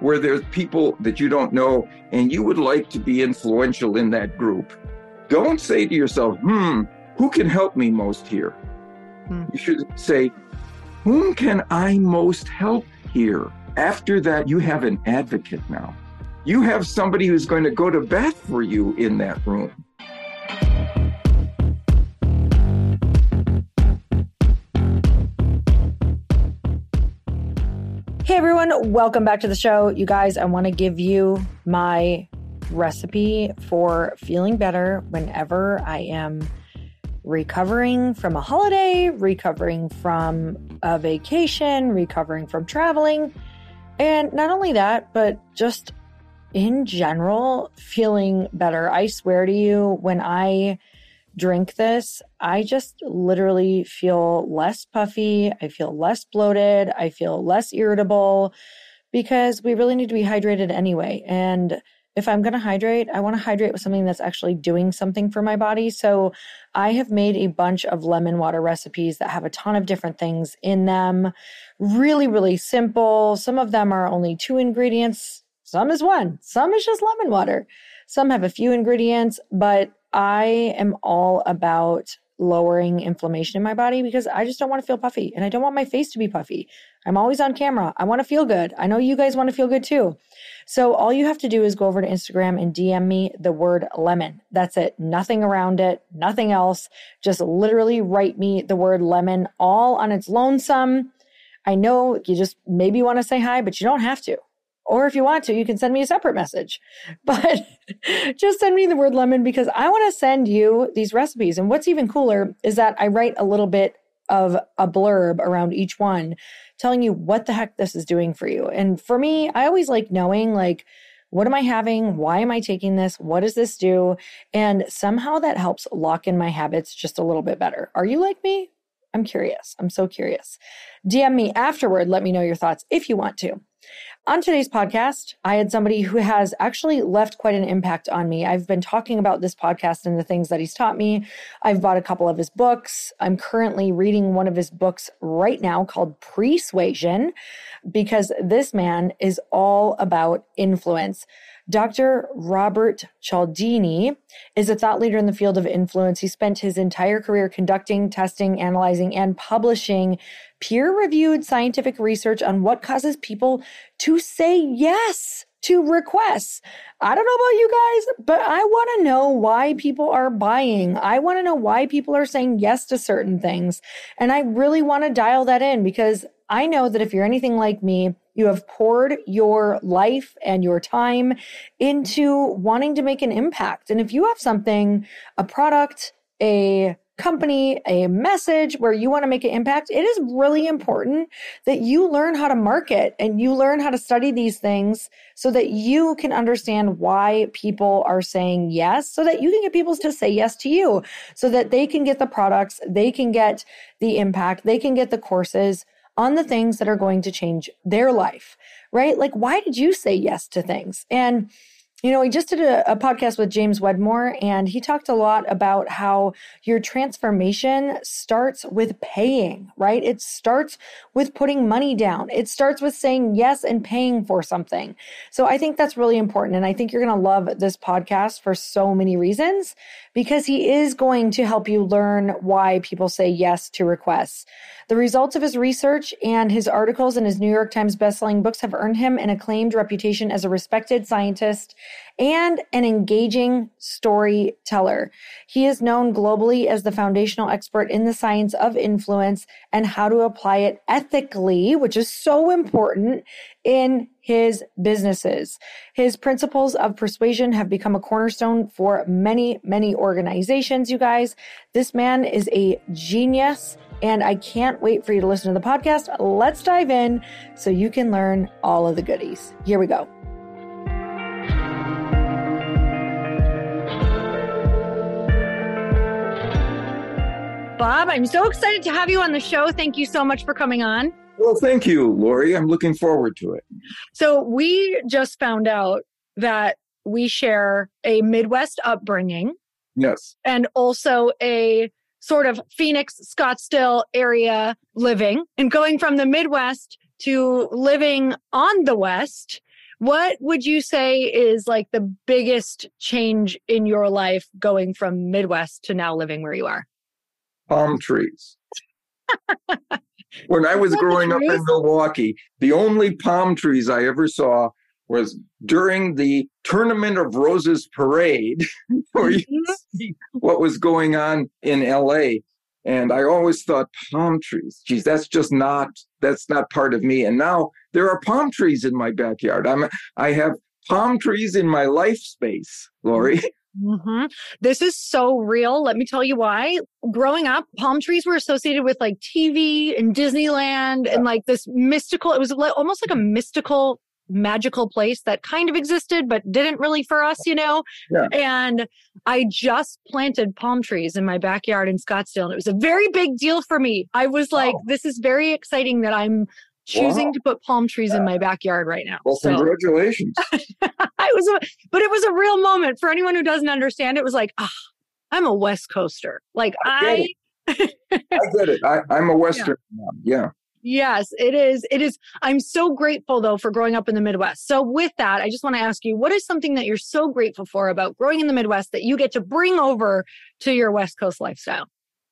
where there's people that you don't know and you would like to be influential in that group, don't say to yourself, hmm, who can help me most here? Hmm. You should say, whom can I most help here? After that, you have an advocate now. You have somebody who's going to go to bat for you in that room. Everyone, welcome back to the show. You guys, I want to give you my recipe for feeling better whenever I am recovering from a holiday, recovering from a vacation, recovering from traveling. And not only that, but just in general, feeling better. I swear to you, when I drink this, I just literally feel less puffy. I feel less bloated. I feel less irritable because we really need to be hydrated anyway. And if I'm going to hydrate, I want to hydrate with something that's actually doing something for my body. So I have made a bunch of lemon water recipes that have a ton of different things in them. Really, really simple. Some of them are only two ingredients, some is one, some is just lemon water. Some have a few ingredients, but I am all about lowering inflammation in my body because I just don't want to feel puffy and I don't want my face to be puffy. I'm always on camera. I want to feel good. I know you guys want to feel good too. So all you have to do is go over to Instagram and DM me the word lemon. That's it. Nothing around it, nothing else. Just literally write me the word lemon all on its lonesome. I know you just maybe want to say hi, but you don't have to. Or if you want to, you can send me a separate message. But just send me the word lemon because I want to send you these recipes. And what's even cooler is that I write a little bit of a blurb around each one telling you what the heck this is doing for you. And for me, I always like knowing like what am I having? Why am I taking this? What does this do? And somehow that helps lock in my habits just a little bit better. Are you like me? I'm curious. I'm so curious. DM me afterward. Let me know your thoughts if you want to. On today's podcast, I had somebody who has actually left quite an impact on me. I've been talking about this podcast and the things that he's taught me. I've bought a couple of his books. I'm currently reading one of his books right now called Pre-Suasion because this man is all about influence. Dr. Robert Cialdini is a thought leader in the field of influence. He spent his entire career conducting, testing, analyzing, and publishing peer reviewed scientific research on what causes people to say yes to requests. I don't know about you guys, but I want to know why people are buying. I want to know why people are saying yes to certain things. And I really want to dial that in because I know that if you're anything like me, you have poured your life and your time into wanting to make an impact. And if you have something, a product, a company, a message where you want to make an impact, it is really important that you learn how to market and you learn how to study these things so that you can understand why people are saying yes, so that you can get people to say yes to you, so that they can get the products, they can get the impact, they can get the courses on the things that are going to change their life, right? Like, why did you say yes to things? And you know, we just did a, a, podcast with James Wedmore, and he talked a lot about how your transformation starts with paying, right? It starts with putting money down. It starts with saying yes and paying for something. So I think that's really important. And I think you're going to love this podcast for so many reasons because he is going to help you learn why people say yes to requests. The results of his research and his articles in his New York Times bestselling books have earned him an acclaimed reputation as a respected scientist and an engaging storyteller. He is known globally as the foundational expert in the science of influence and how to apply it ethically, which is so important in his businesses. His principles of persuasion have become a cornerstone for many, many organizations, you guys. This man is a genius. And I can't wait for you to listen to the podcast. Let's dive in so you can learn all of the goodies. Here we go. Bob, I'm so excited to have you on the show. Thank you so much for coming on. Well, thank you, Lori. I'm looking forward to it. So, we just found out that we share a Midwest upbringing. Yes. And also a sort of Phoenix, Scottsdale area living and going from the Midwest to living on the West. What would you say is like the biggest change in your life going from Midwest to now living where you are? Palm trees. when I was growing up in Milwaukee, the only palm trees I ever saw was during the Tournament of Roses parade, where you mm-hmm. see what was going on in LA. And I always thought palm trees. Geez, that's just not that's not part of me. And now there are palm trees in my backyard. I'm I have palm trees in my life space, Lori. Mm-hmm. This is so real. Let me tell you why. Growing up, palm trees were associated with like TV and Disneyland and like this mystical, it was like, almost like a mystical, magical place that kind of existed, but didn't really for us, you know? Yeah. And I just planted palm trees in my backyard in Scottsdale. And it was a very big deal for me. I was like, oh. this is very exciting that I'm choosing wow. to put palm trees in my backyard right now. Well, so. congratulations. I was, a, but it was a real moment for anyone who doesn't understand. It was like, ah, I'm a West Coaster. Like I, I, I get it. I, am a Western. Yeah. yeah. Yes, it is. It is. I'm so grateful though for growing up in the Midwest. So with that, I just want to ask you, what is something that you're so grateful for about growing in the Midwest that you get to bring over to your West Coast lifestyle?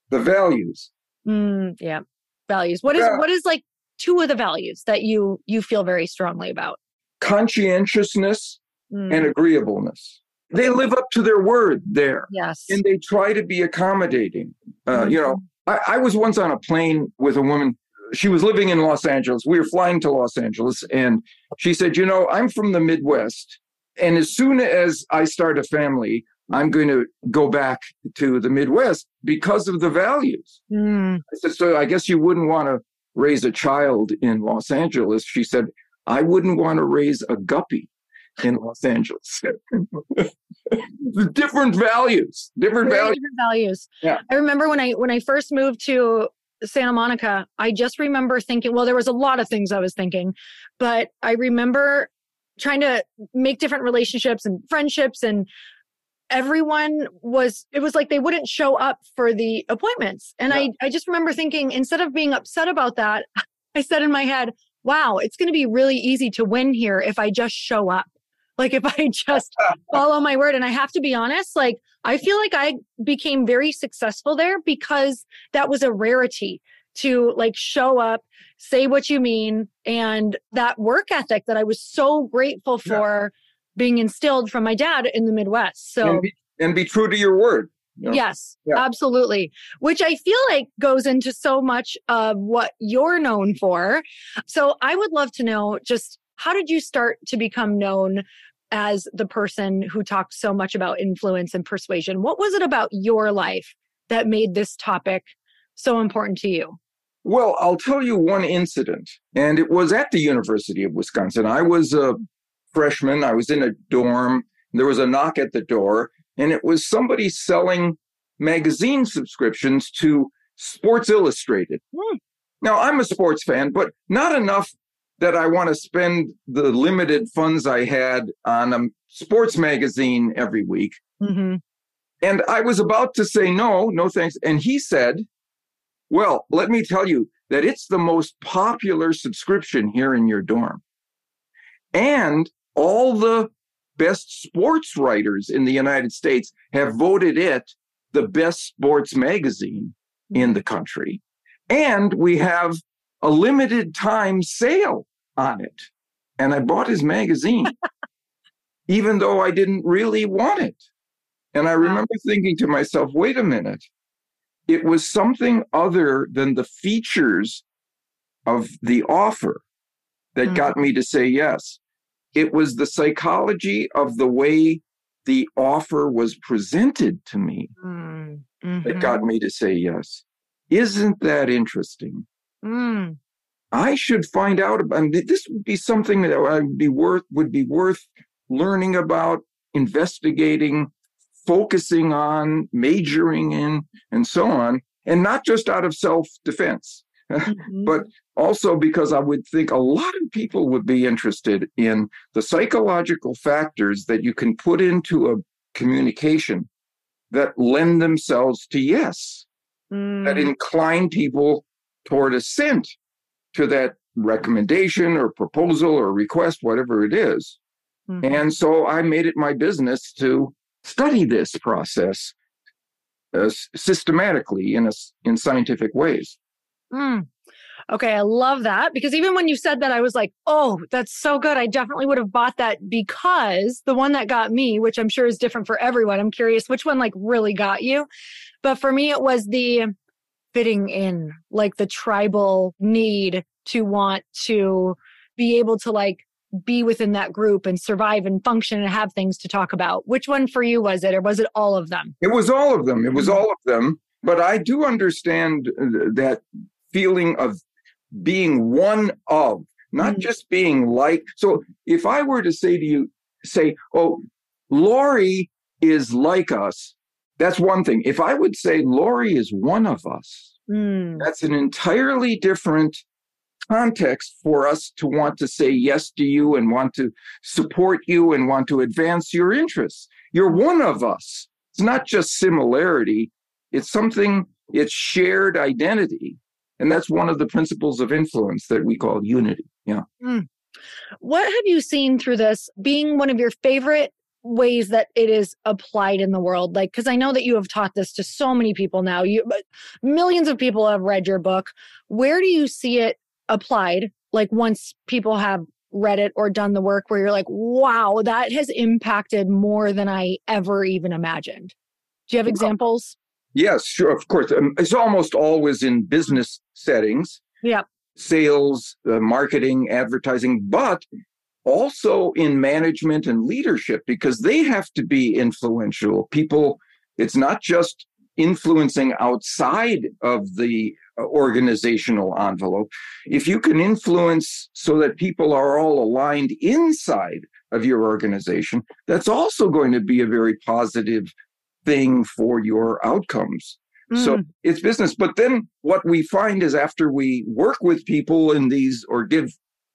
The values. Mm, yeah, values. What is yeah. what is like two of the values that you you feel very strongly about? Conscientiousness mm. and agreeableness. They live up to their word there. Yes. And they try to be accommodating. Uh, mm-hmm. You know, I, I was once on a plane with a woman. She was living in Los Angeles. We were flying to Los Angeles. And she said, You know, I'm from the Midwest. And as soon as I start a family, I'm going to go back to the Midwest because of the values. Mm. I said, so I guess you wouldn't want to raise a child in Los Angeles. She said, I wouldn't want to raise a guppy in Los Angeles. different values, different values. Different values. Yeah. I remember when I when I first moved to Santa Monica, I just remember thinking, well, there was a lot of things I was thinking, but I remember trying to make different relationships and friendships and everyone was it was like they wouldn't show up for the appointments and yeah. i i just remember thinking instead of being upset about that i said in my head wow it's going to be really easy to win here if i just show up like if I just follow my word and I have to be honest, like I feel like I became very successful there because that was a rarity to like show up, say what you mean and that work ethic that I was so grateful for yeah. Being instilled from my dad in the Midwest. So and be, and be true to your word. You know? Yes, yeah. absolutely. Which I feel like goes into so much of what you're known for. So I would love to know just how did you start to become known as the person who talked so much about influence and persuasion. What was it about your life that made this topic so important to you? Well, I'll tell you one incident, and it was at the University of Wisconsin. I was a freshman, I was in a dorm, there was a knock at the door, and it was somebody selling magazine subscriptions to Sports Illustrated. Hmm. Now, I'm a sports fan, but not enough that I want to spend the limited funds I had on a sports magazine every week. Mm-hmm. And I was about to say no, no thanks. And he said, Well, let me tell you that it's the most popular subscription here in your dorm. And all the best sports writers in the United States have voted it the best sports magazine in the country. And we have a limited time sale on it. And I bought his magazine, even though I didn't really want it. And I remember thinking to myself, wait a minute. It was something other than the features of the offer that mm-hmm. got me to say yes. It was the psychology of the way the offer was presented to me mm-hmm. that got me to say yes. Isn't that interesting? Mm. I should find out about. I mean, this would be something that would be worth would be worth learning about, investigating, focusing on, majoring in, and so on, and not just out of self defense, mm-hmm. but also because I would think a lot of people would be interested in the psychological factors that you can put into a communication that lend themselves to yes, mm. that incline people toward assent to that recommendation or proposal or request, whatever it is. Mm-hmm. And so I made it my business to study this process uh, systematically in a, in scientific ways. Mm. Okay, I love that because even when you said that, I was like, oh, that's so good. I definitely would have bought that because the one that got me, which I'm sure is different for everyone, I'm curious which one like really got you. But for me, it was the fitting in, like the tribal need to want to be able to like be within that group and survive and function and have things to talk about. Which one for you was it, or was it all of them? It was all of them. It was mm-hmm. all of them. But I do understand uh, that feeling of being one of, not mm-hmm. just being like. So if I were to say to you, say, oh, Lori is like us, that's one thing. If I would say Lori is one of us, mm. that's an entirely different context for us to want to say yes to you and want to support you and want to advance your interests. You're one of us. It's not just similarity, it's something, it's shared identity. And that's one of the principles of influence that we call unity. Yeah. Mm. What have you seen through this being one of your favorite ways that it is applied in the world like because i know that you have taught this to so many people now you millions of people have read your book where do you see it applied like once people have read it or done the work where you're like wow that has impacted more than i ever even imagined do you have examples yes sure of course um, it's almost always in business settings yeah sales uh, marketing advertising but also in management and leadership because they have to be influential. People, it's not just influencing outside of the uh, organizational envelope. If you can influence so that people are all aligned inside of your organization, that's also going to be a very positive thing for your outcomes. Mm. So it's business. But then what we find is after we work with people in these or give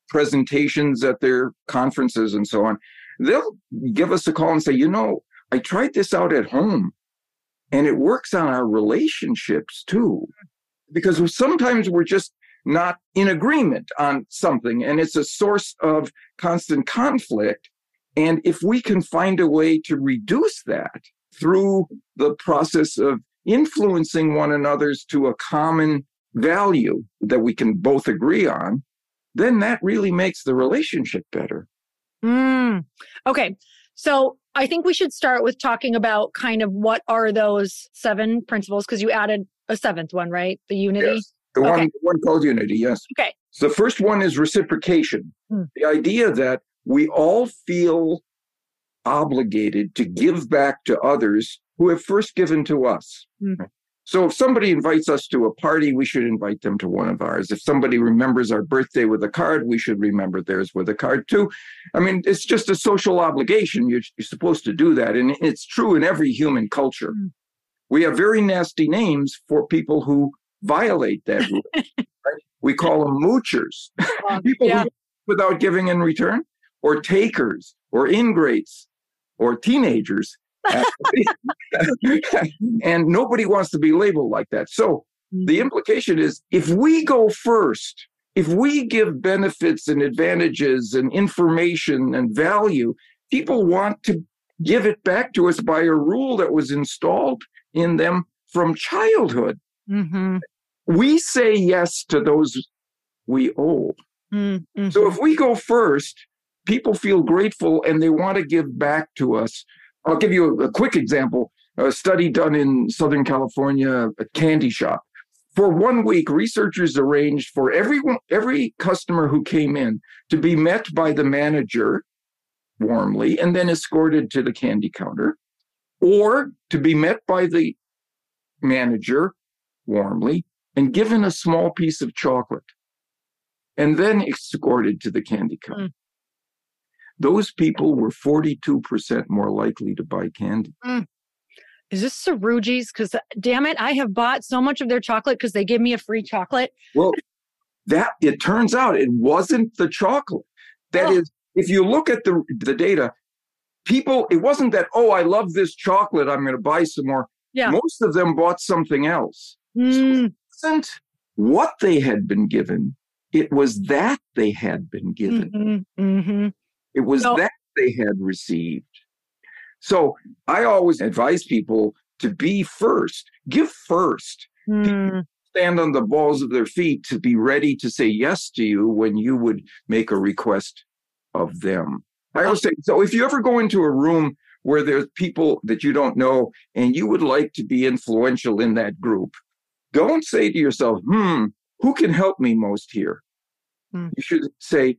presentations at their conferences and so on, they'll give us a call and say, you know, I tried this out at home and it works on our relationships too. Because sometimes we're just not in agreement on something and it's a source of constant conflict. And if we can find a way to reduce that through the process of influencing one another's to a common value that we can both agree on, then that really makes the relationship better. Mm. Okay. So I think we should start with talking about kind of what are those seven principles because you added a seventh one, right? The unity. Yes. The okay. one, one called unity, yes. Okay. So the first one is reciprocation. Hmm. The idea that we all feel obligated to give back to others who have first given to us. Hmm. So if somebody invites us to a party, we should invite them to one of ours. If somebody remembers our birthday with a card, we should remember theirs with a card too. I mean, it's just a social obligation. You're, you're supposed to do that. And it's true in every human culture. Mm. We have very nasty names for people who violate that rule. right? We call them moochers, people yeah. without giving in return, or takers, or ingrates, or teenagers. and nobody wants to be labeled like that. So the mm-hmm. implication is if we go first, if we give benefits and advantages and information and value, people want to give it back to us by a rule that was installed in them from childhood. Mm-hmm. We say yes to those we owe. Mm-hmm. So if we go first, people feel grateful and they want to give back to us I'll give you a, a quick example. A study done in Southern California, a candy shop. For one week, researchers arranged for everyone, every customer who came in to be met by the manager warmly and then escorted to the candy counter, or to be met by the manager warmly and given a small piece of chocolate and then escorted to the candy counter. Mm those people were 42% more likely to buy candy. Mm. Is this Saruji's? Because damn it, I have bought so much of their chocolate because they give me a free chocolate. Well, that it turns out it wasn't the chocolate. That oh. is, if you look at the the data, people, it wasn't that, oh, I love this chocolate, I'm going to buy some more. Yeah. Most of them bought something else. Mm. So it wasn't what they had been given, it was that they had been given. Mm-hmm. Mm-hmm. It was no. that they had received. So I always advise people to be first, give first. Mm. Stand on the balls of their feet to be ready to say yes to you when you would make a request of them. I always say, so if you ever go into a room where there's people that you don't know and you would like to be influential in that group, don't say to yourself, hmm, who can help me most here? Mm. You should say,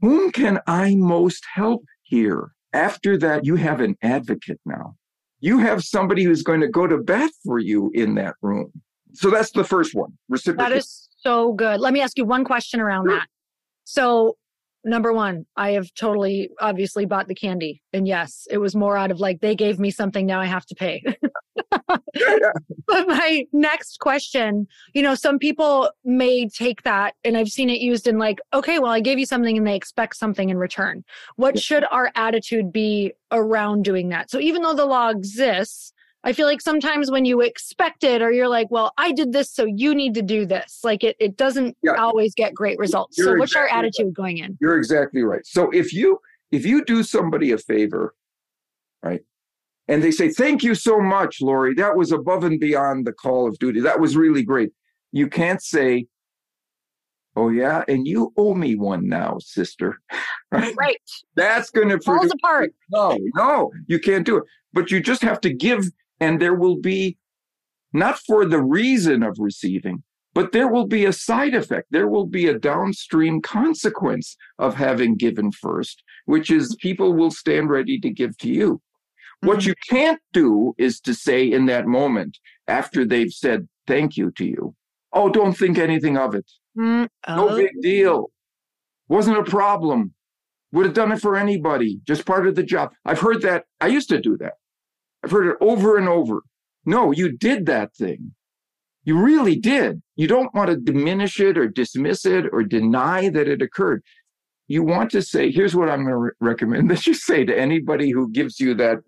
whom can I most help here? After that, you have an advocate now. You have somebody who's going to go to bat for you in that room. So that's the first one. That is so good. Let me ask you one question around sure. that. So number one, I have totally obviously bought the candy. And yes, it was more out of like, they gave me something, now I have to pay. but my next question, you know, some people may take that, and I've seen it used in like, okay, well, I gave you something and they expect something in return. What should our attitude be around doing that? So even though the law exists, I feel like sometimes when you expect it or you're like, well, I did this, so you need to do this. Like it, it doesn't yeah. always get great results. You're so what's exactly our attitude right. going in? You're exactly right. So if you if you do somebody a favor, right? And they say, Thank you so much, Lori. That was above and beyond the call of duty. That was really great. You can't say, Oh yeah, and you owe me one now, sister. right? right. That's gonna falls apart. No, no, you can't do it. But you just have to give and there will be not for the reason of receiving, but there will be a side effect. There will be a downstream consequence of having given first, which is people will stand ready to give to you. Mm-hmm. What you can't do is to say in that moment, after they've said thank you to you, oh, don't think anything of it. Mm, oh. No big deal. Wasn't a problem. Would have done it for anybody, just part of the job. I've heard that. I used to do that. I've heard it over and over. No, you did that thing. You really did. You don't want to diminish it or dismiss it or deny that it occurred. You want to say, here's what I'm going to re- recommend that you say to anybody who gives you that.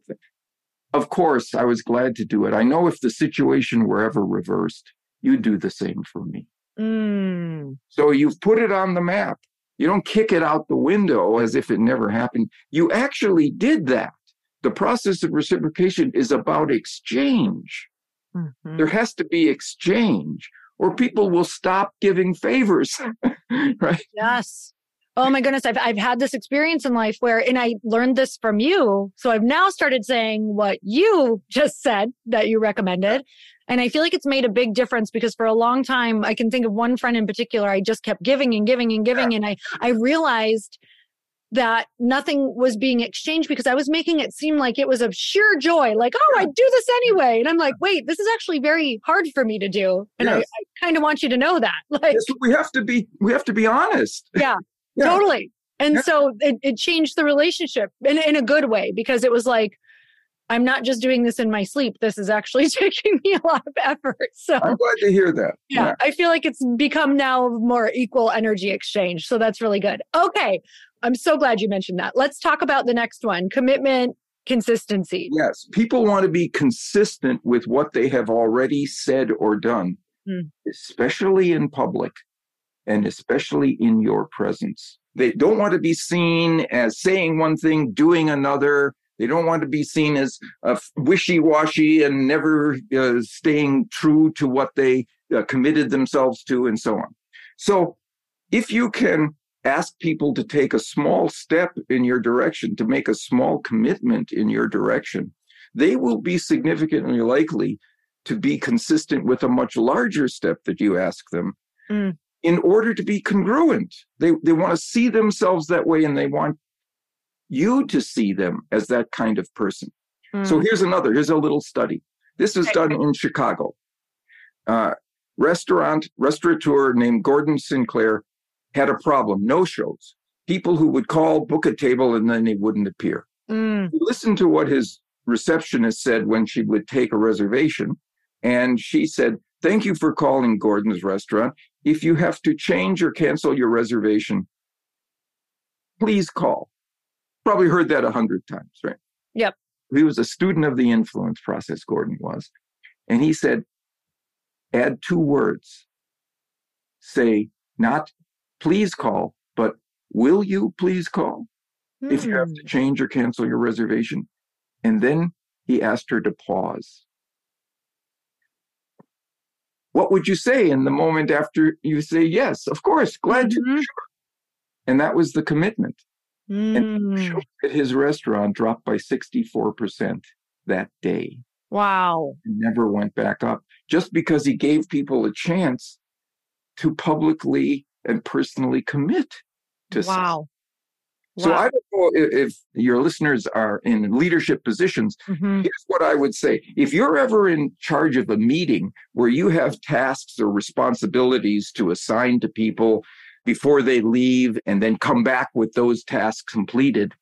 Of course, I was glad to do it. I know if the situation were ever reversed, you'd do the same for me. Mm. So you've put it on the map. You don't kick it out the window as if it never happened. You actually did that. The process of reciprocation is about exchange. Mhm. There has to be exchange, or people will stop giving favors, right? Yes. Oh my goodness. I've, I've had this experience in life where, and I learned this from you. So I've now started saying what you just said that you recommended. And I feel like it's made a big difference because for a long time, I can think of one friend in particular, I just kept giving and giving and giving. And I, I realized that nothing was being exchanged because I was making it seem like it was of sheer joy, like, oh, I do this anyway. And I'm like, wait, this is actually very hard for me to do. And I, Yes. I kind of want you to know that. Like, Yes, we have to be we have to be honest. Yeah. Yeah. Totally. And Yeah. so it, it changed the relationship in, in a good way because it was like, I'm not just doing this in my sleep. This is actually taking me a lot of effort. So I'm glad to hear that. yeah, I feel like it's become now more equal energy exchange. So that's really good. Okay. I'm so glad you mentioned that. Let's talk about the next one commitment, consistency. Yes, people want to be consistent with what they have already said or done, Hmm. especially in public and especially in your presence. They don't want to be seen as saying one thing, doing another. They don't want to be seen as uh, wishy-washy and never uh, staying true to what they uh, committed themselves to, and so on. So, if you can ask people to take a small step in your direction, to make a small commitment in your direction, they will be significantly likely to be consistent with a much larger step that you ask them Mm. in order to be congruent. They, they want to see themselves that way and they want you to see them as that kind of person. So Mm. here's another, here's a little study. This was done in Chicago. Uh, restaurant, restaurateur named Gordon Sinclair had a problem, no shows. People who would call, book a table, and then they wouldn't appear. Mm. He listened to what his receptionist said when she would take a reservation. And she said, Thank you for calling Gordon's restaurant. If you have to change or cancel your reservation, please call. Probably heard that a hundred times, right? Yep. He was a student of the influence process, Gordon was. And he said, add two words. Say, not please call, but will you please call? if you have Mm. to change or cancel your reservation. And then he asked her to pause. What would you say in the moment after you say yes? Of course, glad to. Mhm. And that was the commitment. Mm. Show At his restaurant dropped by 64% that day. Wow. and never went back up just because he gave people a chance to publicly and personally commit to something. Wow. So Wow. I don't know if, your listeners are in leadership positions. Mhm. Here's what I would say. If you're ever in charge of a meeting where you have tasks or responsibilities to assign to people before they leave and then come back with those tasks completed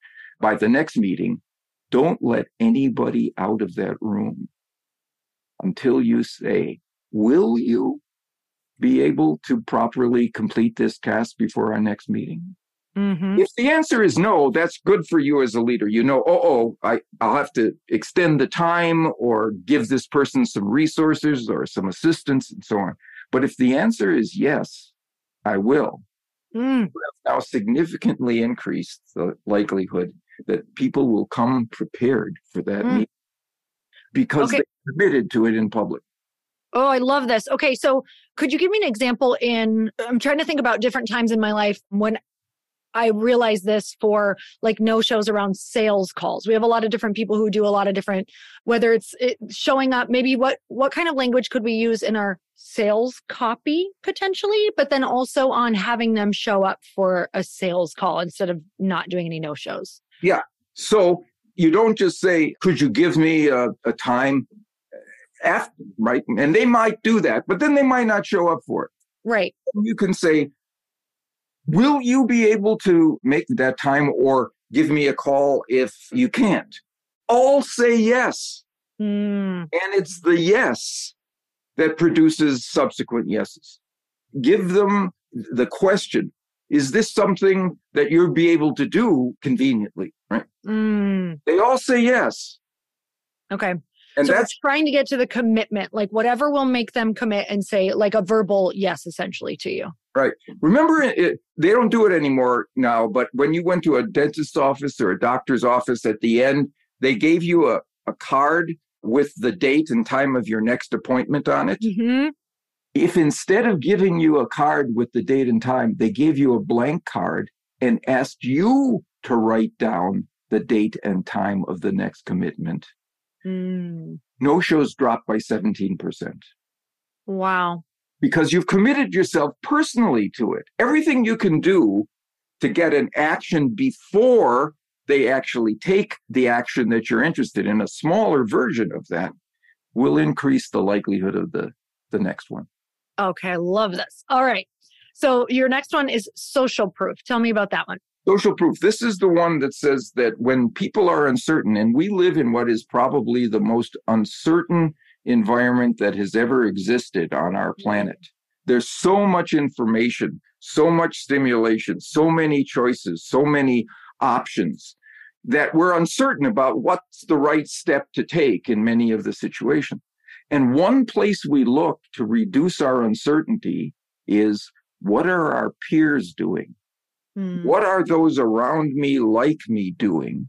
by the next meeting, don't let anybody out of that room until you say, Will you be able to properly complete this task before our next meeting? Mhm. If the answer is no, that's good for you as a leader. You know, oh, oh, I, I'll have to extend the time or give this person some resources or some assistance and so on. But if the answer is yes, I will, Mm. have now significantly increased the likelihood that people will come prepared for that Mm. meeting because Okay. they committed to it in public. Oh, I love this. Okay, so could you give me an example in I'm trying to think about different times in my life when I realized this for like no shows around sales calls. We have a lot of different people who do a lot of different whether it's it, showing up maybe what what kind of language could we use in our sales copy potentially, but then also on having them show up for a sales call instead of not doing any no shows. Yeah. So you don't just say, could you give me a, a time after, right? And they might do that, but then they might not show up for it. Right. You can say, will you be able to make that time or give me a call if you can't? All say yes. Mm, And it's the yes that produces subsequent yeses. Give them the question is this something that you'll be able to do conveniently? Right. Mm, They all say yes. okay. And so that's it's trying to get to the commitment, like whatever will make them commit and say like a verbal yes, essentially to you. Right. Remember it, they don't do it anymore now, but when you went to a dentist's office or a doctor's office at the end, they gave you a, a card with the date and time of your next appointment on it. hmm If instead of giving you a card with the date and time, they gave you a blank card and asked you to write down the date and time of the next commitment, Mm, no shows dropped by 17%. wow. because you've committed yourself personally to it. Everything you can do to get an action before they actually take the action that you're interested in, a smaller version of that, will increase the likelihood of the, the next one. Okay, I love this. All right. So your next one is social proof. Tell me about that one. Social proof. This is the one that says that when people are uncertain, and we live in what is probably the most uncertain environment that has ever existed on our mm-hmm. planet. There's so much information, so much stimulation, so many choices, so many options that we're uncertain about what's the right step to take in many of the situations. And one place we look to reduce our uncertainty is what are our peers doing? Mm, What are those around me like me doing?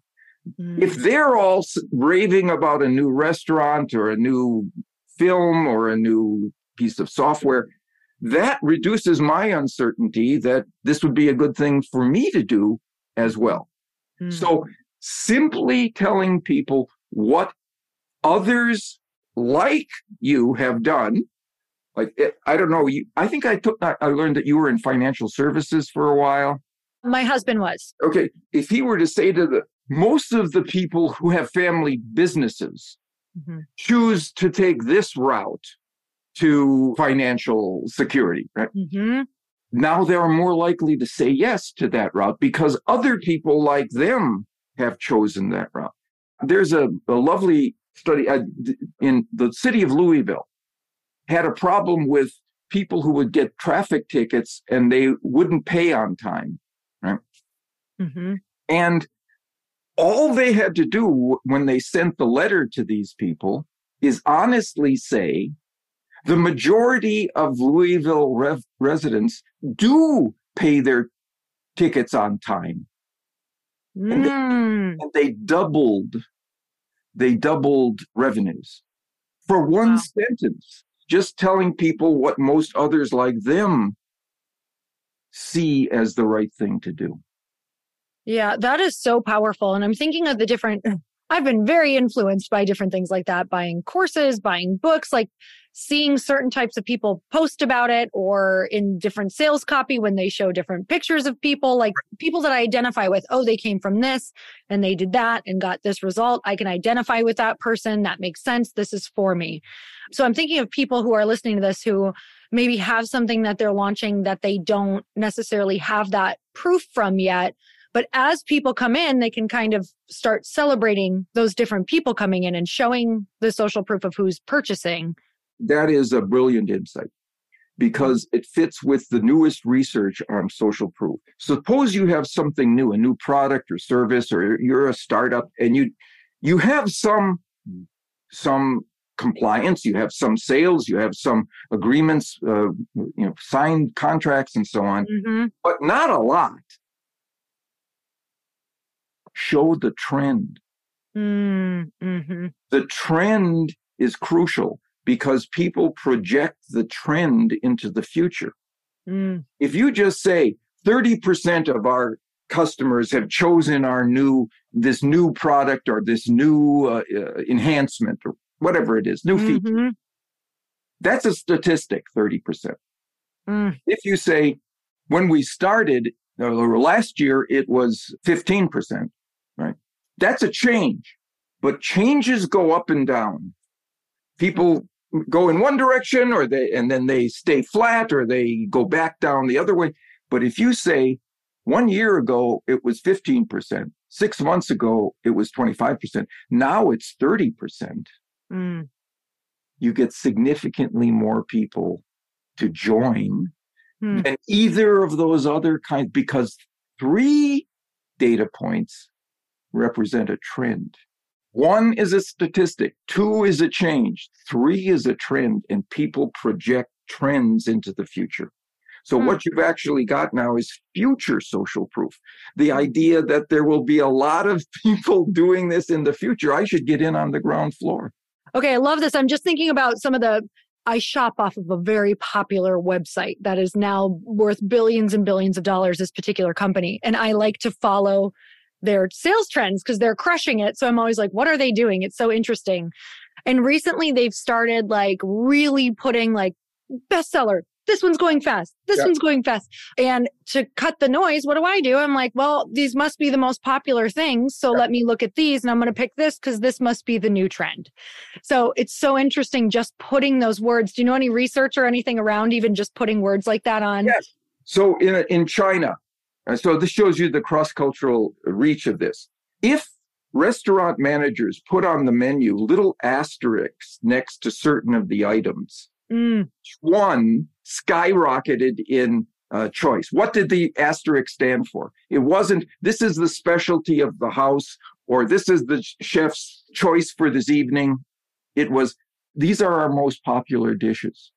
mm, If they're all raving about a new restaurant or a new film or a new piece of software, that reduces my uncertainty that this would be a good thing for me to do as well. mm. So simply telling people what others like you have done, like I don't know, you, I think I took I I learned that you were in financial services for a while. My husband was. Okay, if he were to say to the most of the people who have family businesses Mhm. choose to take this route to financial security, right? hmm Now they're more likely to say yes to that route because other people like them have chosen that route. There's a, a lovely study uh, in the city of Louisville had a problem with people who would get traffic tickets and they wouldn't pay on time. Hmm And all they had to do when they sent the letter to these people is honestly say, the majority of Louisville rev- residents do pay their tickets on time. And they- Mm, And they doubled, they doubled revenues for one Wow. sentence, just telling people what most others like them see as the right thing to do. Yeah, that is so powerful. And I'm thinking of the different, I've been very influenced by different things like that, buying courses, buying books, like seeing certain types of people post about it or in different sales copy when they show different pictures of people, like people that I identify with. Oh, they came from this and they did that and got this result. I can identify with that person. That makes sense. This is for me. So I'm thinking of people who are listening to this who maybe have something that they're launching that they don't necessarily have that proof from yet. But as people come in, they can kind of start celebrating those different people coming in and showing the social proof of who's purchasing. That is a brilliant insight because it fits with the newest research on social proof. Suppose you have something new, a new product or service, or you're a startup and you you have some some compliance, you have some sales, you have some agreements, uh, you know, signed contracts and so on, Mhm. but not a lot. Show the trend. Mm, mhm. the trend is crucial because people project the trend into the future. Mm, If you just say 30% of our customers have chosen our new this new product or this new uh, uh, enhancement or whatever it is, new feature, mhm. that's a statistic, 30%. Mm, If you say when we started or last year it was 15%, right? That's a change. But changes go up and down. People go in one direction or they and then they stay flat or they go back down the other way. But if you say one year ago it was 15%, 6 months ago it was 25%, now it's 30%. mm. you get significantly more people to join Hmm. than either of those other kinds because three data points represent a trend. One is a statistic, two is a change, three is a trend, and people project trends into the future. So, Hmm. what you've actually got now is future social proof. The idea that there will be a lot of people doing this in the future. I should get in on the ground floor. Okay, I love this. I'm just thinking about some of the. I shop off of a very popular website that is now worth billions and billions of dollars, this particular company. And I like to follow their sales trends because they're crushing it. So I'm always like, what are they doing? It's so interesting. And recently they've started like really putting like bestseller. This one's going fast. This one's going fast. And to cut the noise, what do I do? I'm like, well, these must be the most popular things. So let me look at these and I'm going to pick this because this must be the new trend. So it's so interesting just putting those words. Do you know any research or anything around even just putting words like that on? Yes. So in in China, uh, so this shows you the cross cultural reach of this. If restaurant managers put on the menu little asterisks next to certain of the items, Mm, one skyrocketed in uh, choice. What did the asterisk stand for? It wasn't this is the specialty of the house or this is the chef's choice for this evening. It was these are our most popular dishes.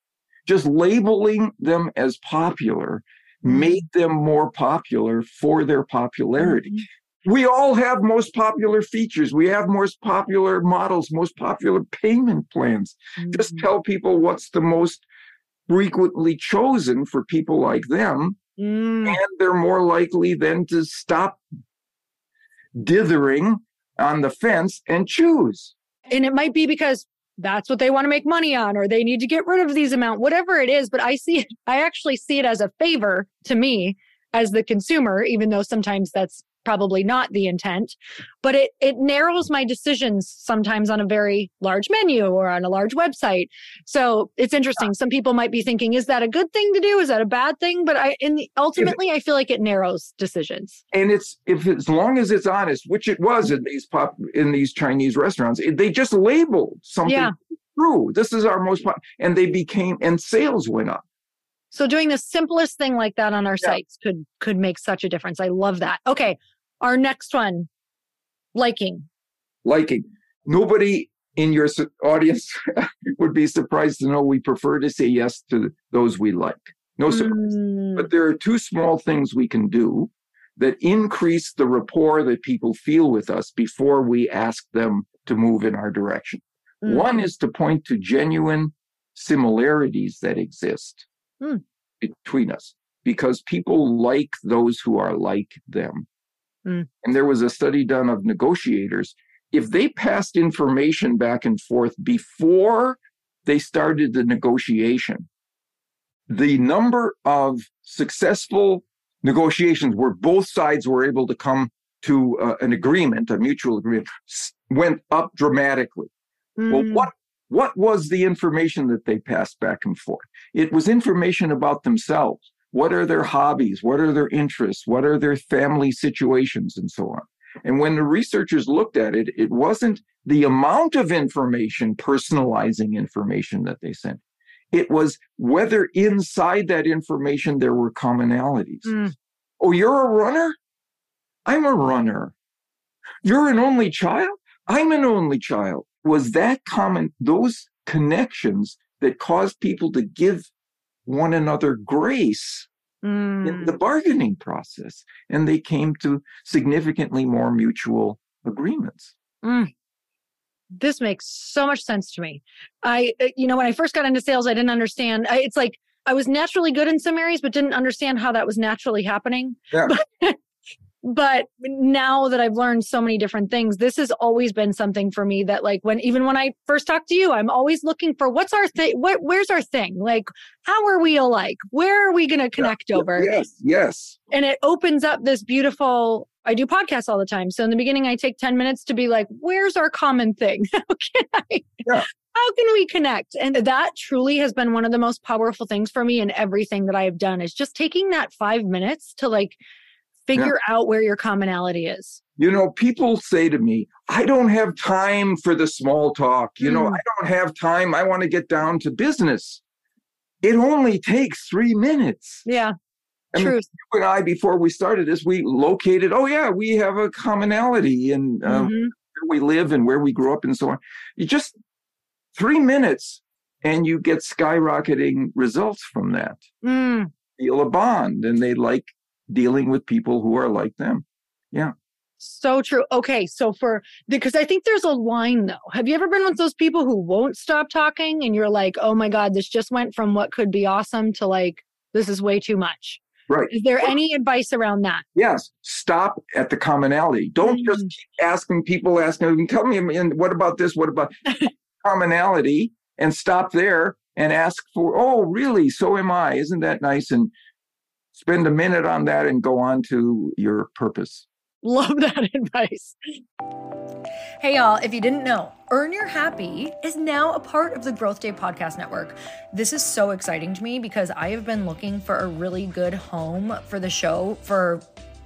Just labeling them as popular made them more popular for their popularity. We all have most popular features. We have most popular models, most popular payment plans just Mhm. tell people what's the most frequently chosen for people like them Mm. and they're more likely then to stop dithering on the fence and choose and it might be because that's what they want to make money on or they need to get rid of these amount whatever it is. But i see it i actually see it as a favor to me as the consumer even though sometimes that's probably not the intent but it it narrows my decisions sometimes on a very large menu or on a large website. So it's interesting. Some people might be thinking is that a good thing to do? Is that a bad thing? But i in the, ultimately i feel like it narrows decisions. And it's if as long as it's honest which it was in these pop in these chinese restaurants it, they just labeled something Yeah. true. This is our most pop and they became and sales went up So doing the simplest thing like that on our Yeah. sites could could make such a difference. I love that. Okay. Our next one, liking. liking. Nobody in your audience would be surprised to know we prefer to say yes to those we like. No surprise. Mm, But there are two small things we can do that increase the rapport that people feel with us before we ask them to move in our direction. mm. One is to point to genuine similarities that exist Hmm. between us because people like those who are like them. Hmm. And there was a study done of negotiators. If they passed information back and forth before they started the negotiation, the number of successful negotiations where both sides were able to come to uh, an agreement, a mutual agreement, went up dramatically. Well, Mm, what what was the information that they passed back and forth? It was information about themselves. What are their hobbies? What are their interests? What are their family situations and so on? And when the researchers looked at it, it wasn't the amount of information, personalizing information that they sent. It was whether inside that information there were commonalities. mm, Oh, you're a runner? I'm a runner. You're an only child? I'm an only child. Was that common, those connections that caused people to give one another grace in mm. the bargaining process? And they came to significantly more mutual agreements. This makes so much sense to me. I, uh, you know, when I first got into sales, I didn't understand. I, it's like I was naturally good in some areas, but didn't understand how that was naturally happening. Yeah. But, but now that I've learned so many different things, this has always been something for me that, like, when even when I first talk to you, I'm always looking for what's our thing. What, where's our thing? Like, how are we alike? Where are we going to connect over? Yes, yes. and it opens up this beautiful i do podcasts all the time so in the beginning i take 10 minutes to be like where's our common thing how can i Yeah. how can we connect and that truly has been one of the most powerful things for me in everything that i have done is just taking that five minutes to like Figure yeah. out where your commonality is. You know, people say to me, I don't have time for the small talk. You mm. know, I don't have time. I want to get down to business. It only takes three minutes. Yeah. I Truth. you and I, before we started this, we located, oh, yeah, we have a commonality in uh, mm-hmm. where we live and where we grew up and so on. You just three minutes and you get skyrocketing results from that. Mm. Feel a bond and they like dealing with people who are like them. Yeah. So true. Okay. So for because I think there's a line though. Have you ever been with those people who won't stop talking and you're like, oh my God, this just went from what could be awesome to like, this is way too much? Right. Is there any advice around that? Yes. Stop at the commonality. Don't mm. just keep asking people, asking, and tell me, and what about this? What about commonality? And stop there and ask for, oh, really? So am I. Isn't that nice? And spend a minute on that and go on to your purpose. Love that advice. Hey, y'all, if you didn't know, Earn Your Happy is now a part of the Growth Day Podcast Network. This is so exciting to me because I have been looking for a really good home for the show for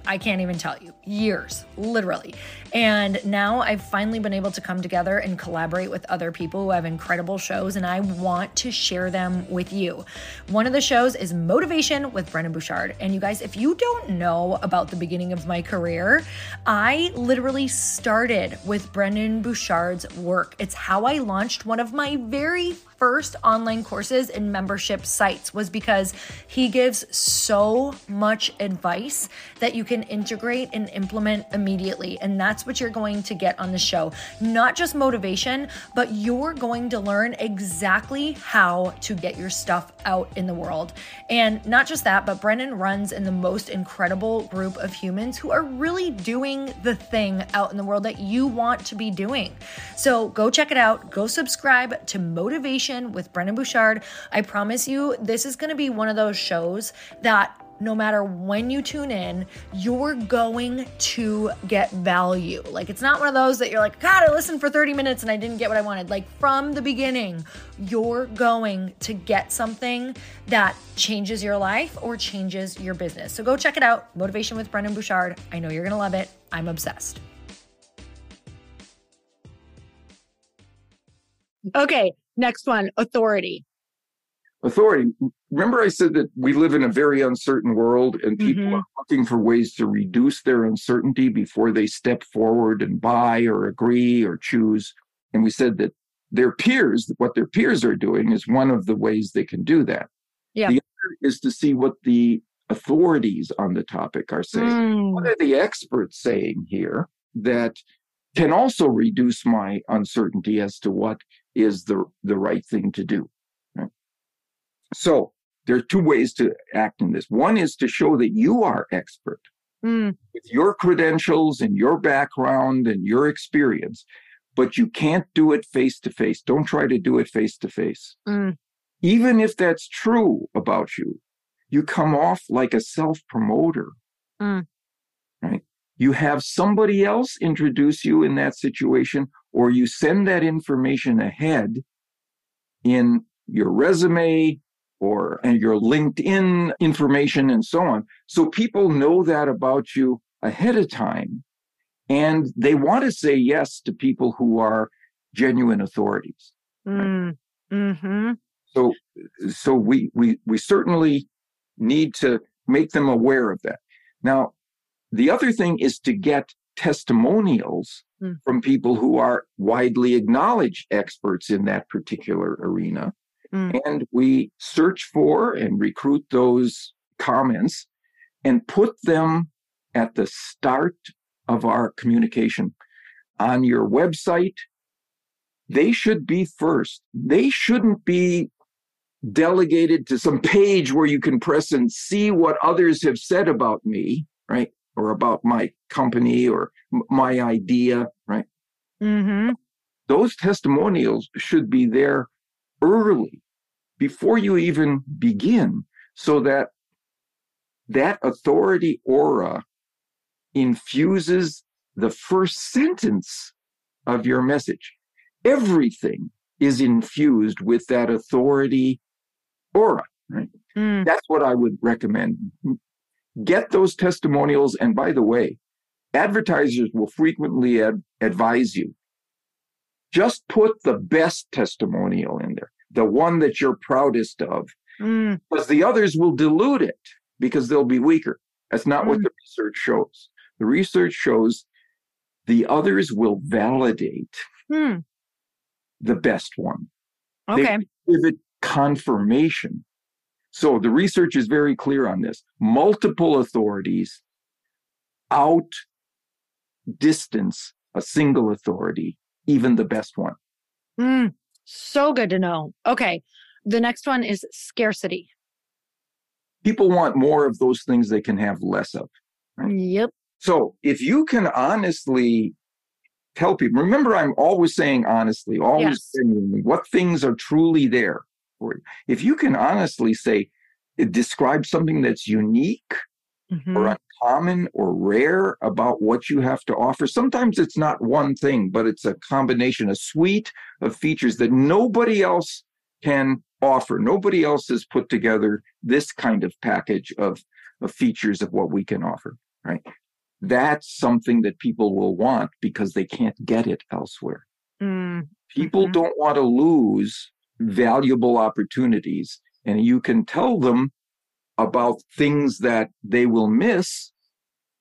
I can't even tell you, years, literally. And now I've finally been able to come together and collaborate with other people who have incredible shows, and I want to share them with you. One of the shows is Motivation with Brendon Burchard. And you guys, if you don't know about the beginning of my career, I literally started with Brendon Burchard's work. It's how I launched one of my very first online courses and membership sites was because he gives so much advice that you can integrate and implement immediately. And that's what you're going to get on the show. Not just motivation, but you're going to learn exactly how to get your stuff out in the world. And not just that, but Brendon runs in the most incredible group of humans who are really doing the thing out in the world that you want to be doing. So go check it out. Go subscribe to Motivation with Brendon Burchard. I promise you, this is going to be one of those shows that no matter when you tune in, you're going to get value. Like, it's not one of those that you're like, God, I listened for 30 minutes and I didn't get what I wanted. Like, from the beginning, you're going to get something that changes your life or changes your business. So go check it out Motivation with Brendon Burchard. I know you're going to love it. I'm obsessed. Okay, Next one, authority. Authority. Remember, I said that we live in a very uncertain world and people mm-hmm. are looking for ways to reduce their uncertainty before they step forward and buy or agree or choose. And we said that their peers, what their peers are doing, is one of the ways they can do that. Yeah. The other is to see what the authorities on the topic are saying. Mm. What are the experts saying here that can also reduce my uncertainty as to what is the, the right thing to do. Right? So there are two ways to act in this. One is to show that you are expert mm. with your credentials and your background and your experience, but you can't do it face to face. Don't try to do it face to face. Even if that's true about you, you come off like a self promoter. Mm. Right? You have somebody else introduce you in that situation or you send that information ahead in your resume or and your LinkedIn information and so on. So people know that about you ahead of time and they want to say yes to people who are genuine authorities. Mm. Mm-hmm. So so we we we certainly need to make them aware of that. Now, the other thing is to get testimonials mm. from people who are widely acknowledged experts in that particular arena. Mm. And we search for and recruit those comments and put them at the start of our communication on your website. They should be first. They shouldn't be delegated to some page where you can press and see what others have said about me, right? Or about my company or my idea, right? Mm-hmm. Those testimonials should be there early before you even begin so that that authority aura infuses the first sentence of your message. Everything is infused with that authority aura, right? Mm. That's what I would recommend Get those testimonials. And by the way, advertisers will frequently ad- advise you just put the best testimonial in there, the one that you're proudest of, mm. because the others will dilute it because they'll be weaker. That's not mm. what the research shows. The research shows the others will validate mm. the best one. Okay. They give it confirmation. So the research is very clear on this. Multiple authorities out distance a single authority, even the best one. Mm, so good to know. Okay. The next one is scarcity. People want more of those things they can have less of. Right? Yep. So if you can honestly tell people, remember, I'm always saying honestly, always yes. genuinely, what things are truly there for you. If you can honestly say, describe something that's unique mm-hmm. or uncommon or rare about what you have to offer. Sometimes it's not one thing, but it's a combination, a suite of features that nobody else can offer. Nobody else has put together this kind of package of, of features of what we can offer, right? That's something that people will want because they can't get it elsewhere. Mm-hmm. People don't want to lose valuable opportunities. And you can tell them about things that they will miss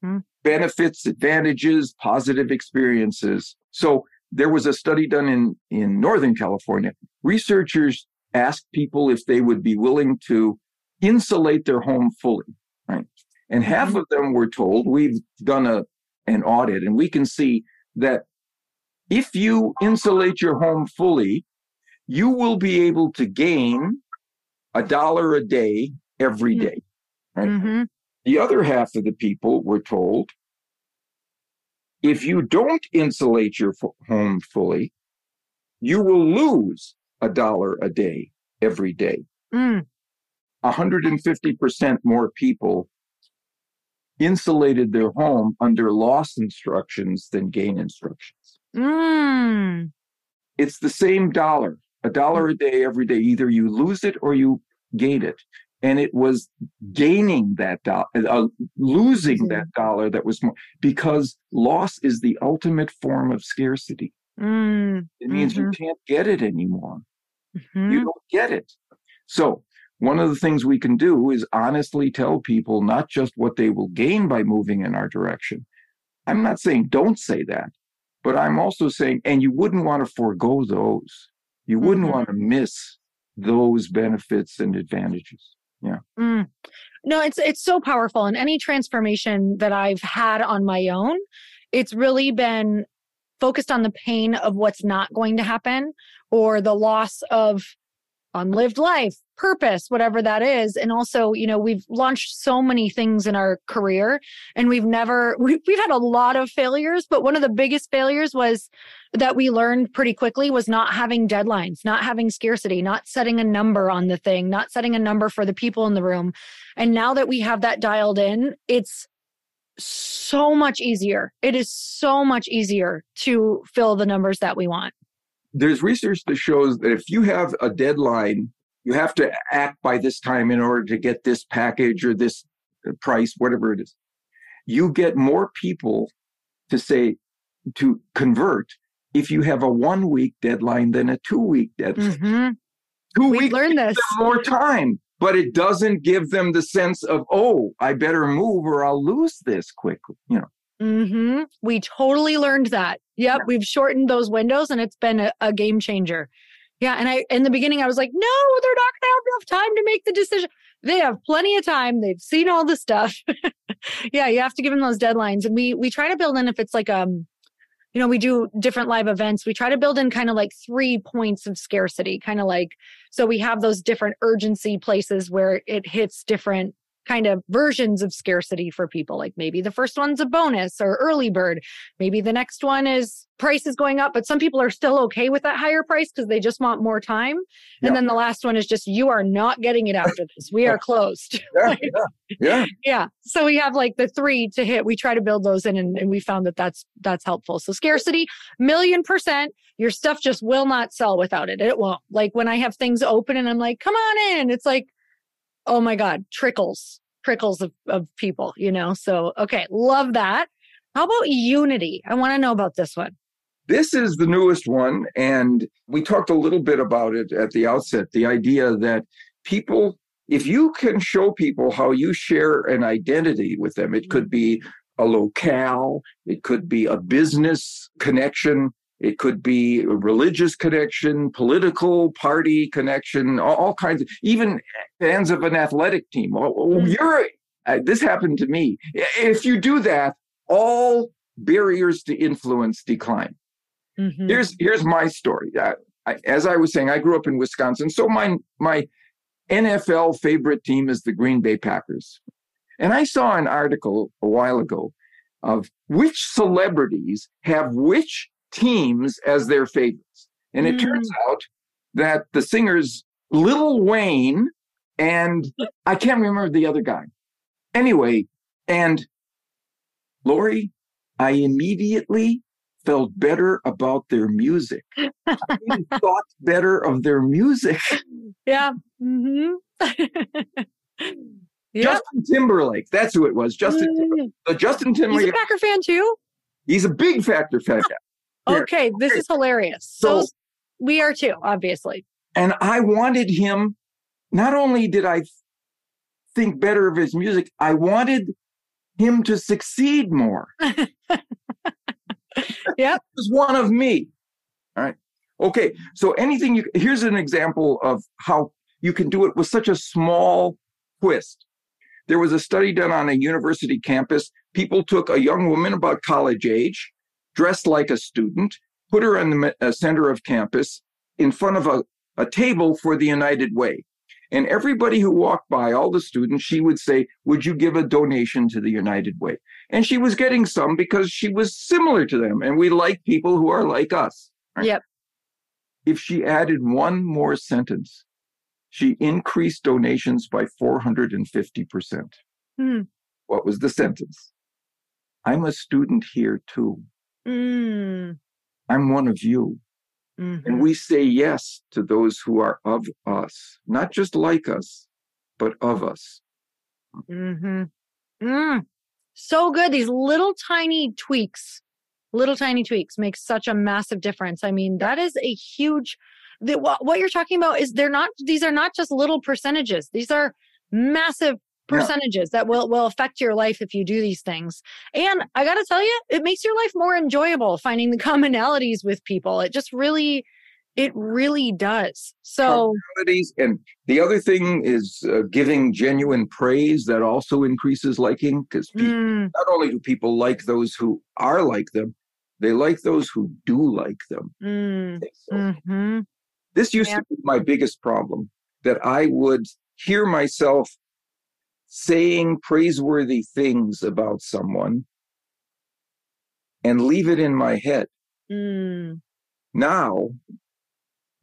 hmm. benefits, advantages, positive experiences. So there was a study done in, in Northern California. Researchers asked people if they would be willing to insulate their home fully, right? And half mm-hmm. of them were told, we've done a, an audit and we can see that if you insulate your home fully, you will be able to gain a dollar a day every mm-hmm. Right? Mm-hmm. The other half of the people were told if you don't insulate your home fully, you will lose a dollar a day every day. Mm. 150% more people insulated their home under loss instructions than gain instructions. Mm. It's the same dollar, a dollar a day every day. Either you lose it or you gain it and it was gaining that dollar, uh, losing mm-hmm. that dollar that was more because loss is the ultimate form of scarcity. Mm, it means mm-hmm. you can't get it anymore. Mm-hmm. You don't get it. So, one of the things we can do is honestly tell people not just what they will gain by moving in our direction. I'm not saying don't say that, but I'm also saying, and you wouldn't want to forego those. You wouldn't mm-hmm. want to miss those benefits and advantages yeah mm. no it's it's so powerful and any transformation that i've had on my own it's really been focused on the pain of what's not going to happen or the loss of unlived life purpose whatever that is. And also you know we've launched so many things in our career and we've never we, we've had a lot of failures but one of the biggest failures was that we learned pretty quickly was not having deadlines not having scarcity not setting a number on the thing not setting a number for the people in the room. And now that we have that dialed in it's so much easier. It is so much easier to fill the numbers that we want. There's research that shows that if you have a deadline, you have to act by this time in order to get this package or this price, whatever it is. You get more people to say, to convert if you have a one week deadline than a two week deadline. Mm-hmm. Two We've weeks learned this. more time, but it doesn't give them the sense of, oh, I better move or I'll lose this quickly. You know. Mm-hmm. We totally learned that. Yep, yeah. we've shortened those windows and it's been a, a, game changer. Yeah, and I in the beginning I was like, no, they're not going to have enough time to make the decision. They have plenty of time. They've seen all the stuff. yeah, you have to give them those deadlines, and we we try to build in if it's like um, you know, we do different live events. We try to build in kind of like three points of scarcity, kind of like so we have those different urgency places where it hits different kind of versions of scarcity for people. Like maybe the first one's a bonus or early bird. Maybe the next one is price is going up, but some people are still okay with that higher price because they just want more time. Yeah. And then the last one is just you are not getting it after this. We are closed. Yeah, yeah, yeah. yeah. So we have like the three to hit. We try to build those in and, and we found that that's that's helpful. So scarcity, million percent. Your stuff just will not sell without it. It won't. Like when I have things open and I'm like, come on in. It's like oh my God, trickles. trickles of, of people, you know? So, okay, love that. How about unity? I want to know about this one. This is the newest one. And we talked a little bit about it at the outset the idea that people, if you can show people how you share an identity with them, it could be a locale, it could be a business connection, it could be a religious connection, political party connection, all, all kinds of, even fans of an athletic team. Oh, you're, uh, this happened to me. If you do that, all barriers to influence decline. Mm-hmm. Here's here's my story. I, I, as I was saying, I grew up in Wisconsin, so my my NFL favorite team is the Green Bay Packers. And I saw an article a while ago of which celebrities have which teams as their favorites. And it mm. turns out that the singers Lil Wayne and I can't remember the other guy. Anyway, and Lori, I immediately felt better about their music. I thought better of their music. Yeah. Mm-hmm. yep. Justin Timberlake. That's who it was. Justin. Timberlake. Mm. Justin Timberlake. He's a Packer fan too. He's a big Packer fan. Okay, this is hilarious. So, so we are too, obviously. And I wanted him. Not only did I think better of his music, I wanted him to succeed more. yep. is one of me. All right. Okay. So anything you here's an example of how you can do it with such a small twist. There was a study done on a university campus. People took a young woman about college age, dressed like a student, put her in the uh, center of campus in front of a, a table for the United Way. And everybody who walked by, all the students, she would say, Would you give a donation to the United Way? And she was getting some because she was similar to them. And we like people who are like us. Right? Yep. If she added one more sentence, she increased donations by 450%. Hmm. What was the sentence? I'm a student here too. Mm. I'm one of you. Mm-hmm. And we say yes to those who are of us, not just like us, but of us. Mm-hmm. Mm. So good. These little tiny tweaks, little tiny tweaks make such a massive difference. I mean, that is a huge. The, what, what you're talking about is they're not. These are not just little percentages. These are massive percentages yeah. that will will affect your life if you do these things. And I got to tell you, it makes your life more enjoyable finding the commonalities with people. It just really it really does. So and the other thing is uh, giving genuine praise that also increases liking because mm. not only do people like those who are like them, they like those who do like them. Mm. So mm-hmm. This used yeah. to be my biggest problem that I would hear myself saying praiseworthy things about someone and leave it in my head. Mm. Now,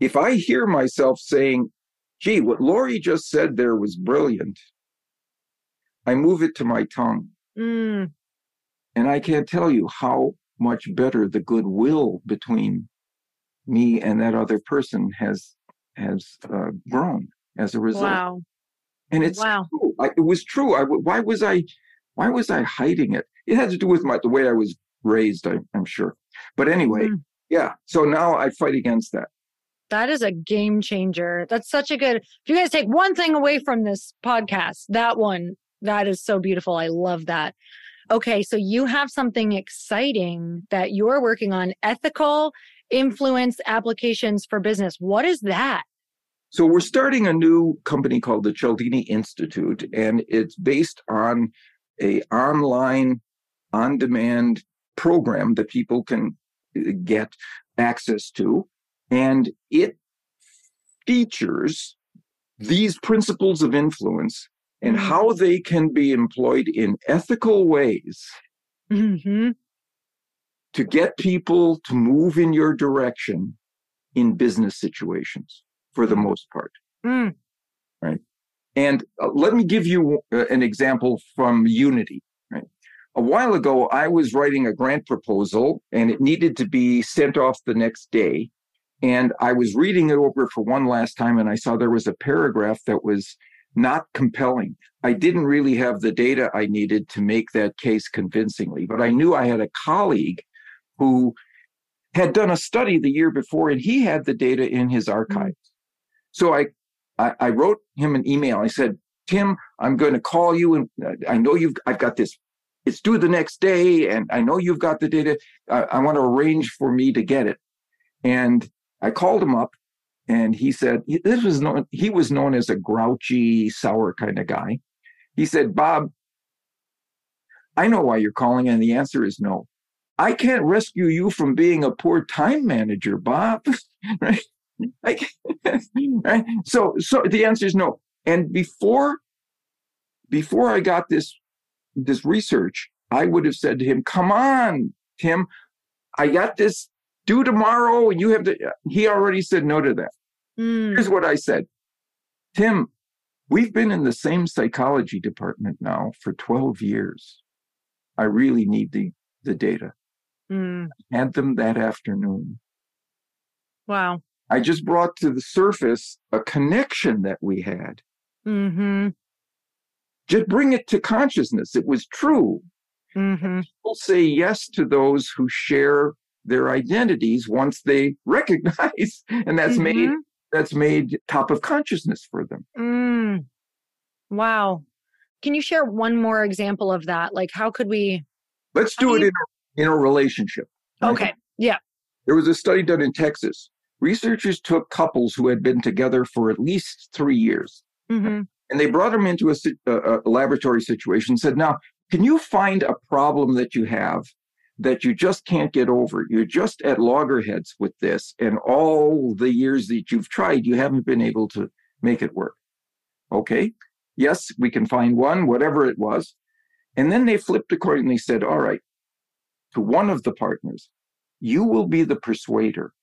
if I hear myself saying, gee, what Lori just said there was brilliant, I move it to my tongue. Mm. And I can't tell you how much better the goodwill between me and that other person has has uh, grown as a result. Wow. And it's wow. true. I, it was true. I, why was I why was I hiding it? It had to do with my the way I was raised, I, am sure. But anyway, mm. yeah. So now I fight against that. That is a game changer. That's such a good. If you guys take one thing away from this podcast, that one, that is so beautiful. I love that. Okay, so you have something exciting that you're working on ethical influence applications for business. What is that? So we're starting a new company called the Cialdini Institute, and it's based on a online, on-demand program that people can uh, get access to, and it features these principles of influence and mm-hmm. how they can be employed in ethical ways mm-hmm. to get people to move in your direction in business situations for the most part. Mm. Right. And uh, let me give you uh, an example from Unity. Right. A while ago, I was writing a grant proposal and it needed to be sent off the next day. And I was reading it over for one last time and I saw there was a paragraph that was not compelling. I didn't really have the data I needed to make that case convincingly, but I knew I had a colleague who had done a study the year before and he had the data in his mm-hmm. So I, I, I wrote him an email. I said, Tim, I'm going to call you and uh, I know you've, I've got this, it's due the next day and I know you've got the data. I, I want to arrange for me to get it. And I called him up and he said, this was known, he was known as a grouchy, sour kind of guy. He said, Bob, I know why you're calling. And the answer is no. I can't rescue you from being a poor time manager, Bob. right? Like, right? So, so the answer is no. And before, before I got this, this research, I would have said to him, come on, Tim, I got this due tomorrow. And you have to, he already said no to that. Mm. Here's what I said. Tim, we've been in the same psychology department now for 12 years. I really need the, the data. Mm. I had them that afternoon. Wow. I just brought to the surface a connection that we had. Mm-hmm. Just bring it to consciousness. It was true. Mm-hmm. People say yes to those who share their identities once they recognize, and that's mm-hmm. made that's made top of consciousness for them. Mm. Wow. Can you share one more example of that? Like, how could we? Let's do it in a, in a relationship. Okay. Yeah. There was a study done in Texas researchers took couples who had been together for at least three years mm-hmm. and they brought them into a, a, a laboratory situation and said now can you find a problem that you have that you just can't get over? You're just at loggerheads with this and all the years that you've tried you haven't been able to make it work. Okay yes we can find one whatever it was. And then they flipped a coin and they said all right to one of the partners you will be the persuader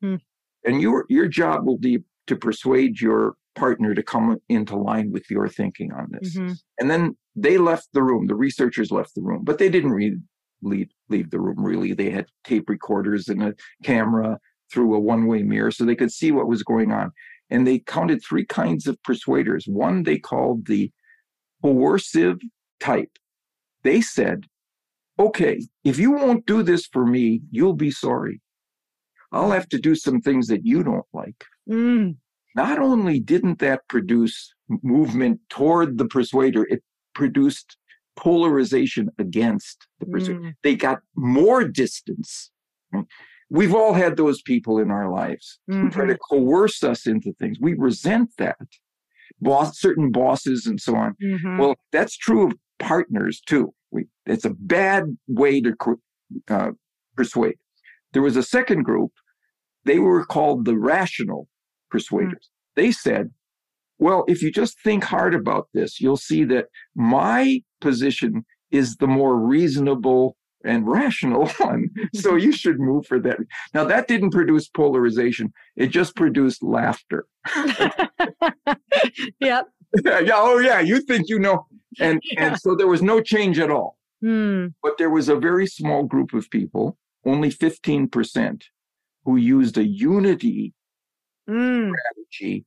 hmm and your your job will be to persuade your partner to come into line with your thinking on this. Mm-hmm. And then they left the room. The researchers left the room, but they didn't leave, leave the room. Really, they had tape recorders and a camera through a one-way mirror, so they could see what was going on. And they counted three kinds of persuaders. One they called the coercive type. They said, "Okay, if you won't do this for me, you'll be sorry." I'll have to do some things that you don't like. Mm. Not only didn't that produce movement toward the persuader, it produced polarization against the persuader. Mm. They got more distance. We've all had those people in our lives mm-hmm. who try to mm-hmm. coerce us into things. We resent that. Boss, certain bosses and so on. Mm-hmm. Well, that's true of partners too. We, it's a bad way to uh, persuade. There was a second group. They were called the rational persuaders. Mm. They said, well, if you just think hard about this, you'll see that my position is the more reasonable and rational one. so you should move for that. Now, that didn't produce polarization, it just produced laughter. yep. Yeah, yeah, oh, yeah, you think you know. And, yeah. and so there was no change at all. Hmm. But there was a very small group of people only 15% who used a unity mm. strategy,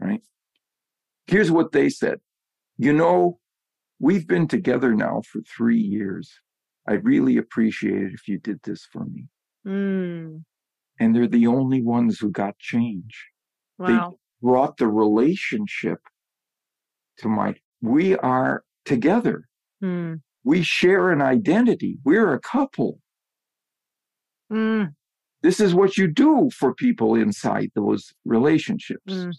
right? Here's what they said You know, we've been together now for three years. I'd really appreciate it if you did this for me. Mm. And they're the only ones who got change. Wow. They brought the relationship to my, we are together. Mm. We share an identity. We're a couple. Mm. This is what you do for people inside those relationships. Mm.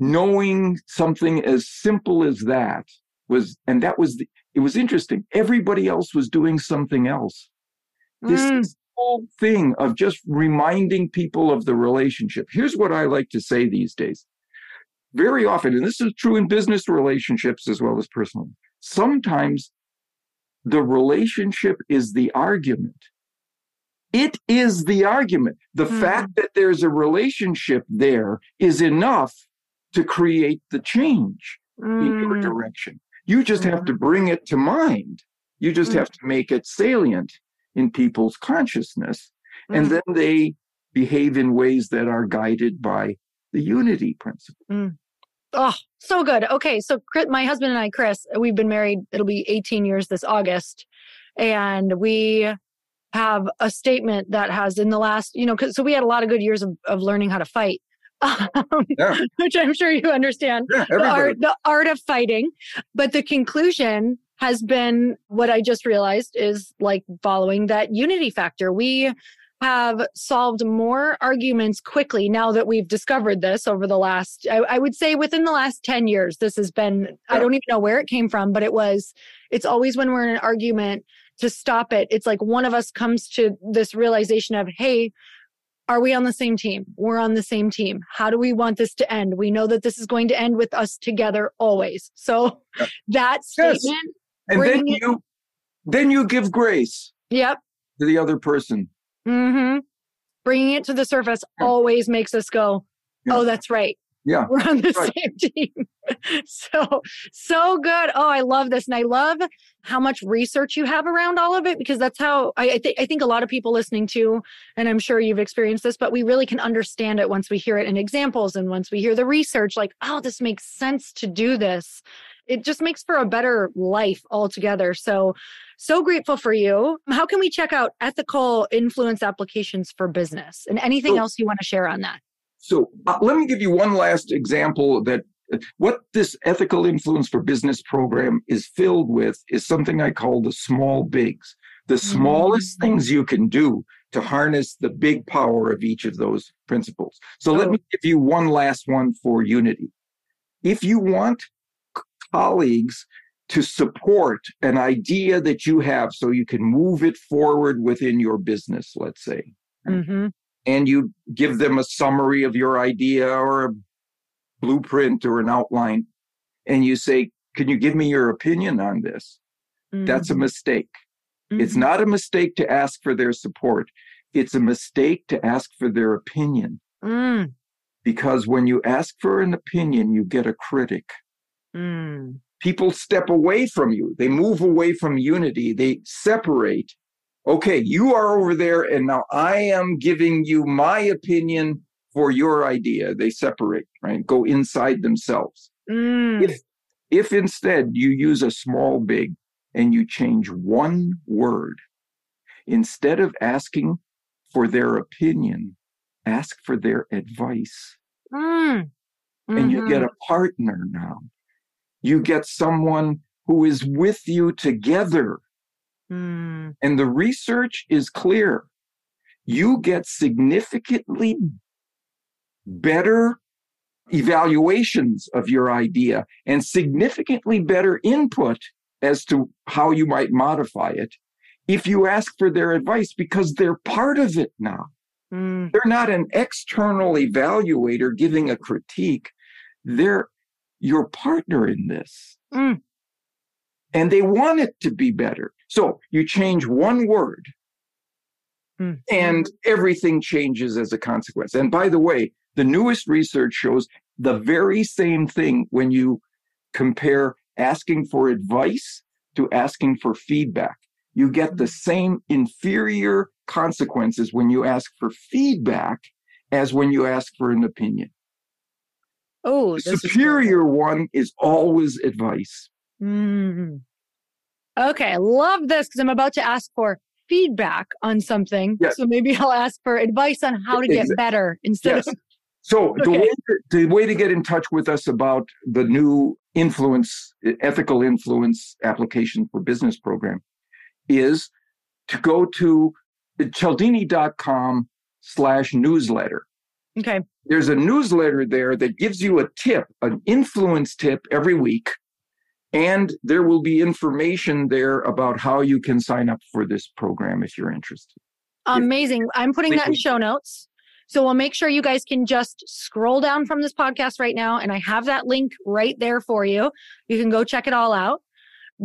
Knowing something as simple as that was, and that was, the, it was interesting. Everybody else was doing something else. This mm. whole thing of just reminding people of the relationship. Here's what I like to say these days. Very often, and this is true in business relationships as well as personal, sometimes the relationship is the argument it is the argument. The mm. fact that there's a relationship there is enough to create the change mm. in your hmm. direction. You just mm. have to hmm. bring it to mind. You just hmm. have to make it salient in people's consciousness. And then they behave in ways that are guided by the unity principle. Oh, so good. Okay. So, my husband and I, Chris, we've been married, it'll be 18 years this August. And we have a statement that has, in the last, you know, so we had a lot of good years of, of learning how to fight. Um, yeah. which I'm sure you understand yeah, the, art, the art of fighting. But the conclusion has been what I just realized is like following that unity factor. We have solved more arguments quickly now that we've discovered this over the last, I, I would say within the last 10 years. This has been, yeah. I don't even know where it came from, but it was, it's always when we're in an argument to stop it. It's like one of us comes to this realization of, hey, are we on the same team? We're on the same team. How do we want this to end? We know that this is going to end with us together always. So yeah. that statement. Yes. And then you, then you give grace. Yep. To the other person. Mm-hmm. Bringing it to the surface yeah. always makes us go, yeah. oh, that's right. Yeah. We're on the right. same team. so, so good. Oh, I love this. And I love how much research you have around all of it because that's how I, I, th- I think a lot of people listening to, and I'm sure you've experienced this, but we really can understand it once we hear it in examples and once we hear the research, like, oh, this makes sense to do this it just makes for a better life altogether. So, so grateful for you. How can we check out ethical influence applications for business and anything so, else you want to share on that? So, uh, let me give you one last example that uh, what this ethical influence for business program is filled with is something I call the small bigs, the mm-hmm. smallest things you can do to harness the big power of each of those principles. So, oh. let me give you one last one for unity. If you want colleagues to support an idea that you have so you can move it forward within your business, let's say. Mm-hmm. And you give them a summary of your idea or a blueprint or an outline. And you say, Can you give me your opinion on this? Mm-hmm. That's a mistake. Mm-hmm. It's not a mistake to ask for their support, it's a mistake to ask for their opinion. Mm. Because when you ask for an opinion, you get a critic. Mm. People step away from you. They move away from unity. They separate. Okay, you are over there, and now I am giving you my opinion for your idea. They separate, right? Go inside themselves. Mm. If, if instead you use a small big and you change one word, instead of asking for their opinion, ask for their advice. Mm. Mm-hmm. And you get mm-hmm. a partner now you get someone who is with you together. Mm. And the research is clear. You get significantly better evaluations of your idea and significantly better input as to how you might modify it if you ask for their advice because they're part of it now. Mm. They're not an external evaluator giving a critique. They're your partner in this. Mm. And they want it to be better. So you change one word mm. and everything changes as a consequence. And by the way, the newest research shows the very same thing when you compare asking for advice to asking for feedback. You get the same inferior consequences when you ask for feedback as when you ask for an opinion. Oh, the superior is one is always advice. Mm-hmm. Okay, love this because I'm about to ask for feedback on something. Yes. So maybe I'll ask for advice on how to get exactly. better instead yes. of. So okay. the, way to, the way to get in touch with us about the new influence, ethical influence application for business program is to go to cialdini.com slash newsletter. Okay. There's a newsletter there that gives you a tip, an influence tip every week. And there will be information there about how you can sign up for this program if you're interested. Amazing. I'm putting that in show notes. So we'll make sure you guys can just scroll down from this podcast right now. And I have that link right there for you. You can go check it all out.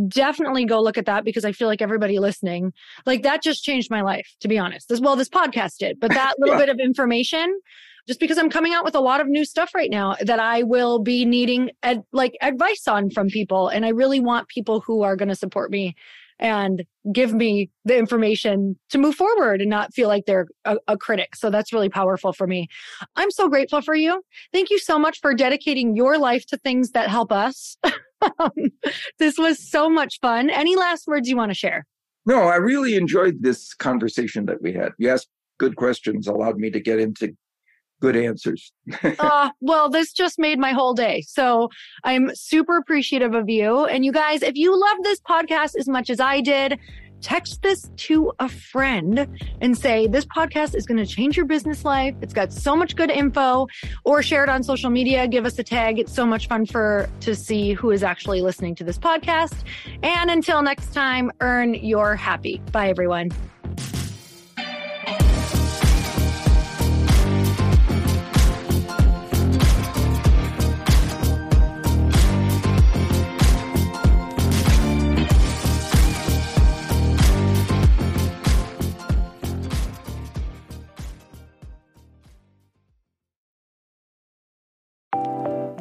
Definitely go look at that because I feel like everybody listening, like that just changed my life, to be honest. As well, this podcast did, but that little bit of information just because I'm coming out with a lot of new stuff right now that I will be needing ad- like advice on from people. And I really want people who are going to support me and give me the information to move forward and not feel like they're a, a, critic. So that's really powerful for me. I'm so grateful for you. Thank you so much for dedicating your life to things that help us. this was so much fun. Any last words you want to share? No, I really enjoyed this conversation that we had. You asked good questions, allowed me to get into good answers. uh, well, this just made my whole day. So I'm super appreciative of you. And you guys, if you love this podcast as much as I did, text this to a friend and say, This podcast is going to change your business life. It's got so much good info, or share it on social media. Give us a tag. It's so much fun for to see who is actually listening to this podcast. And until next time, earn your happy. Bye, everyone.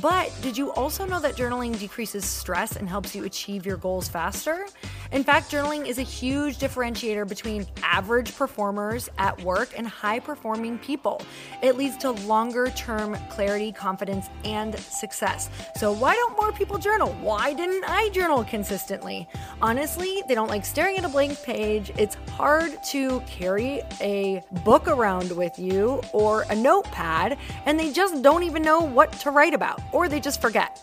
But did you also know that journaling decreases stress and helps you achieve your goals faster? In fact, journaling is a huge differentiator between average performers at work and high performing people. It leads to longer term clarity, confidence, and success. So, why don't more people journal? Why didn't I journal consistently? Honestly, they don't like staring at a blank page. It's hard to carry a book around with you or a notepad, and they just don't even know what to write about, or they just forget.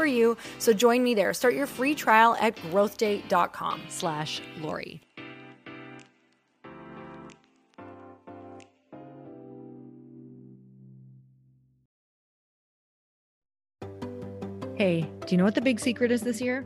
you. So join me there. Start your free trial at growthday.com slash Lori. Hey, do you know what the big secret is this year?